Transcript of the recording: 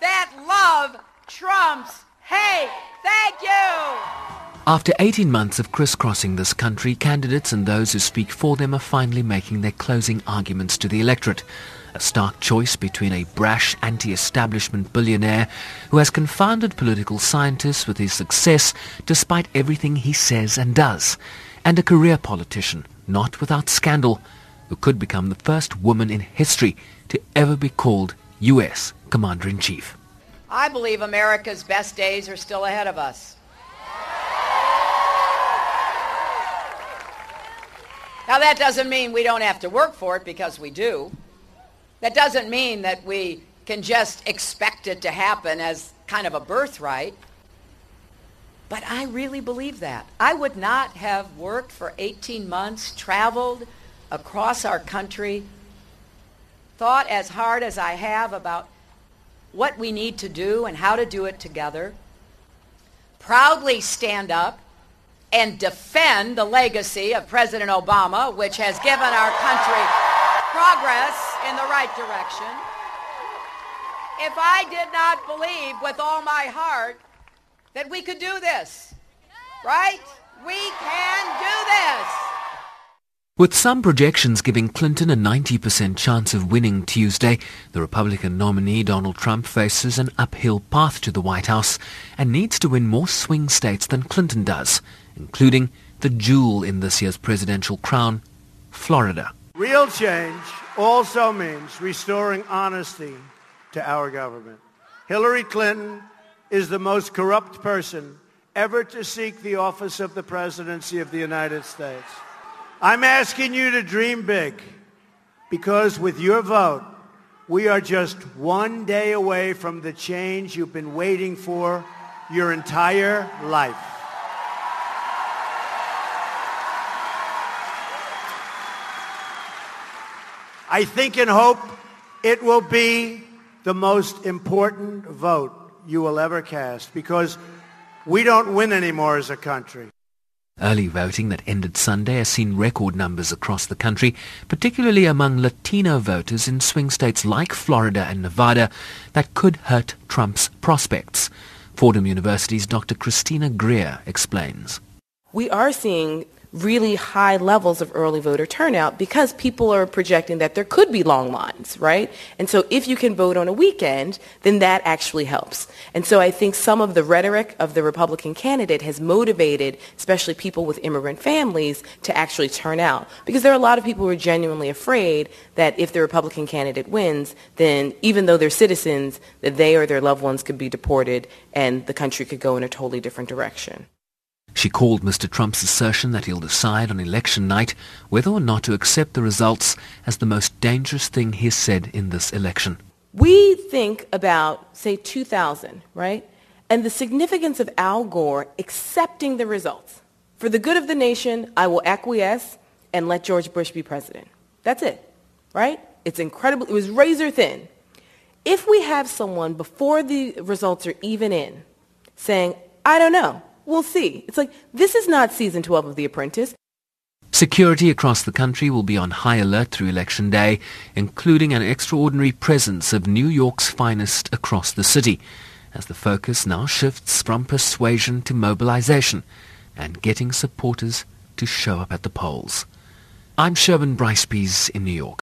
that love trumps hate. Thank you. After 18 months of crisscrossing this country, candidates and those who speak for them are finally making their closing arguments to the electorate. A stark choice between a brash anti-establishment billionaire who has confounded political scientists with his success despite everything he says and does, and a career politician, not without scandal, who could become the first woman in history to ever be called U.S. Commander-in-Chief. I believe America's best days are still ahead of us. Now that doesn't mean we don't have to work for it because we do. That doesn't mean that we can just expect it to happen as kind of a birthright. But I really believe that. I would not have worked for 18 months, traveled across our country, thought as hard as I have about what we need to do and how to do it together, proudly stand up and defend the legacy of President Obama, which has given our country progress in the right direction. If I did not believe with all my heart that we could do this, right? We. With some projections giving Clinton a 90% chance of winning Tuesday, the Republican nominee Donald Trump faces an uphill path to the White House and needs to win more swing states than Clinton does, including the jewel in this year's presidential crown, Florida. Real change also means restoring honesty to our government. Hillary Clinton is the most corrupt person ever to seek the office of the presidency of the United States. I'm asking you to dream big because with your vote, we are just one day away from the change you've been waiting for your entire life. I think and hope it will be the most important vote you will ever cast because we don't win anymore as a country. Early voting that ended Sunday has seen record numbers across the country, particularly among Latino voters in swing states like Florida and Nevada that could hurt Trump's prospects. Fordham University's Dr. Christina Greer explains. We are seeing really high levels of early voter turnout because people are projecting that there could be long lines, right? And so if you can vote on a weekend, then that actually helps. And so I think some of the rhetoric of the Republican candidate has motivated especially people with immigrant families to actually turn out because there are a lot of people who are genuinely afraid that if the Republican candidate wins, then even though they're citizens, that they or their loved ones could be deported and the country could go in a totally different direction. She called Mr. Trump's assertion that he'll decide on election night whether or not to accept the results as the most dangerous thing he's said in this election. We think about, say, 2000, right? And the significance of Al Gore accepting the results. For the good of the nation, I will acquiesce and let George Bush be president. That's it, right? It's incredible. It was razor thin. If we have someone before the results are even in saying, I don't know, We'll see. It's like, this is not season 12 of The Apprentice. Security across the country will be on high alert through Election Day, including an extraordinary presence of New York's finest across the city, as the focus now shifts from persuasion to mobilization and getting supporters to show up at the polls. I'm Sherwin Bryce in New York.